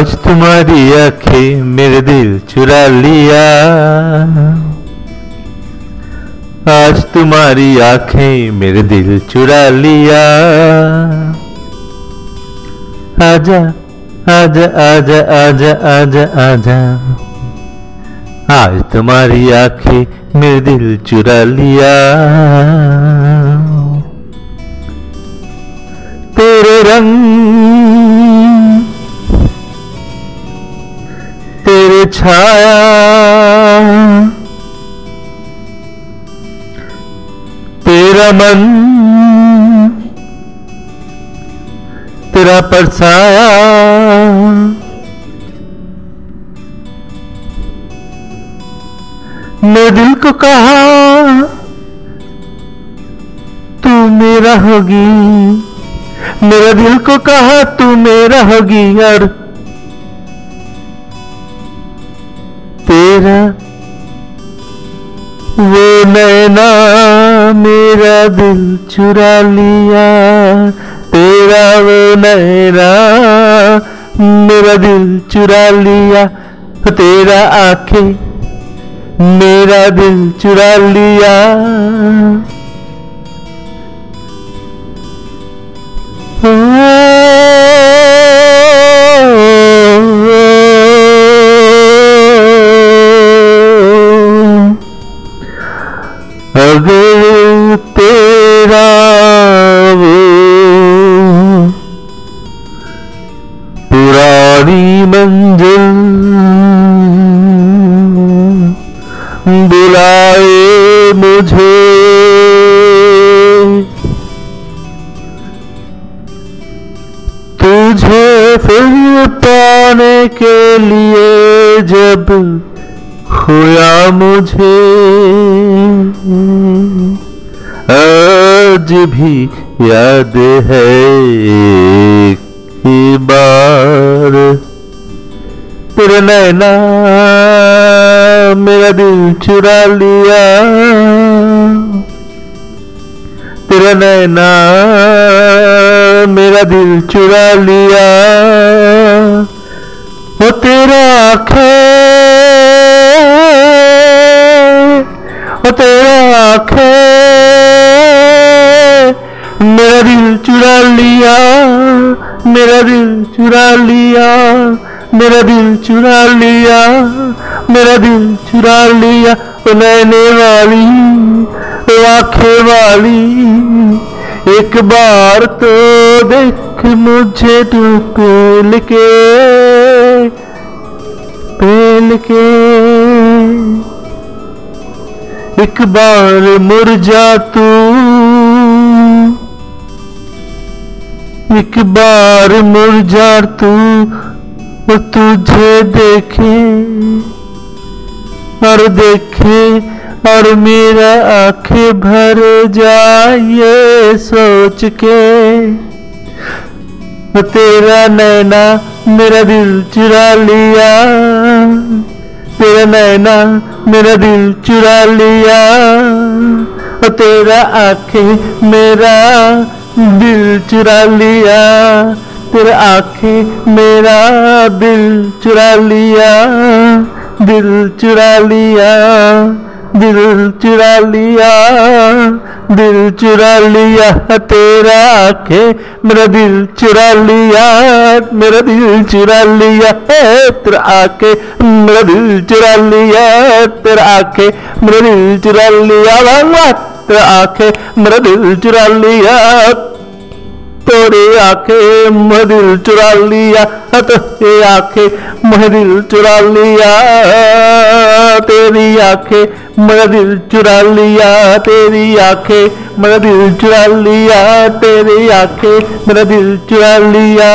आज तुम्हारी आँखें मेरे दिल चुरा लिया। आज तुम्हारी आँखें मेरे दिल चुरा लिया। आजा आजा आजा आजा आजा आजा। आज तुम्हारी आँखें मेरे दिल चुरा लिया। तेरे रंग तेरे छाया। तेरा मन, तेरा परछाया मैं दिल को कहा, तू मेरा होगी। मेरा दिल को कहा, तू मेरा होगी। और तेरा वो नैना मेरा दिल चुरा लिया। तेरा वो नैना मेरा दिल चुरा लिया। तेरा आँखें मेरा दिल चुरा लिया। अगर मुझे। तुझे फिर पाने के लिए जब खोया मुझे। आज भी याद है एक बार। तेरे नैना मेरा दिल चुरा लिया। तेरा नैना, मेरा दिल चुरा लिया। वो तेरा आँखें, वो तेरा आँखें, मेरा दिल चुरा लिया, मेरा दिल चुरा लिया, मेरा दिल चुरा लिया, मेरा दिल चुरा लिया, वो नैने वाली आँखें वाली, एक बार तो देख मुझे तू पेल के पेल के। एक बार मुरझा तू, एक बार मुरझा तू तुझे देखे, और देखे और मेरा आँखें भर जाए सोच के। तेरा नैना, मेरा दिल चुरा लिया। तेरा नैना, मेरा दिल चुरा लिया। तेरा आँखें मेरा दिल चुरा लिया। तेरा आँखें मेरा दिल चुरा लिया। दिल चुरा लिया। दिल चुरा लिया, दिल चुरा लिया तेरा आँखें, मेरा दिल चुरा लिया, मेरा दिल चुरा लिया तेरा आँखें, मेरा दिल चुरा लिया तेरा आँखें, मेरा दिल चुरा लिया तेरा आखे, मेरा दिल चुरा लिया। तेरे आखे, महदिल दिल चुरा लिया तोरे आखे, महदिल चुरा लिया, तेरी आखे मेरा दिल चुरा लिया, तेरी आखे मेरा दिल चुरा लिया, तेरी आखे मेरा दिल चुरा लिया।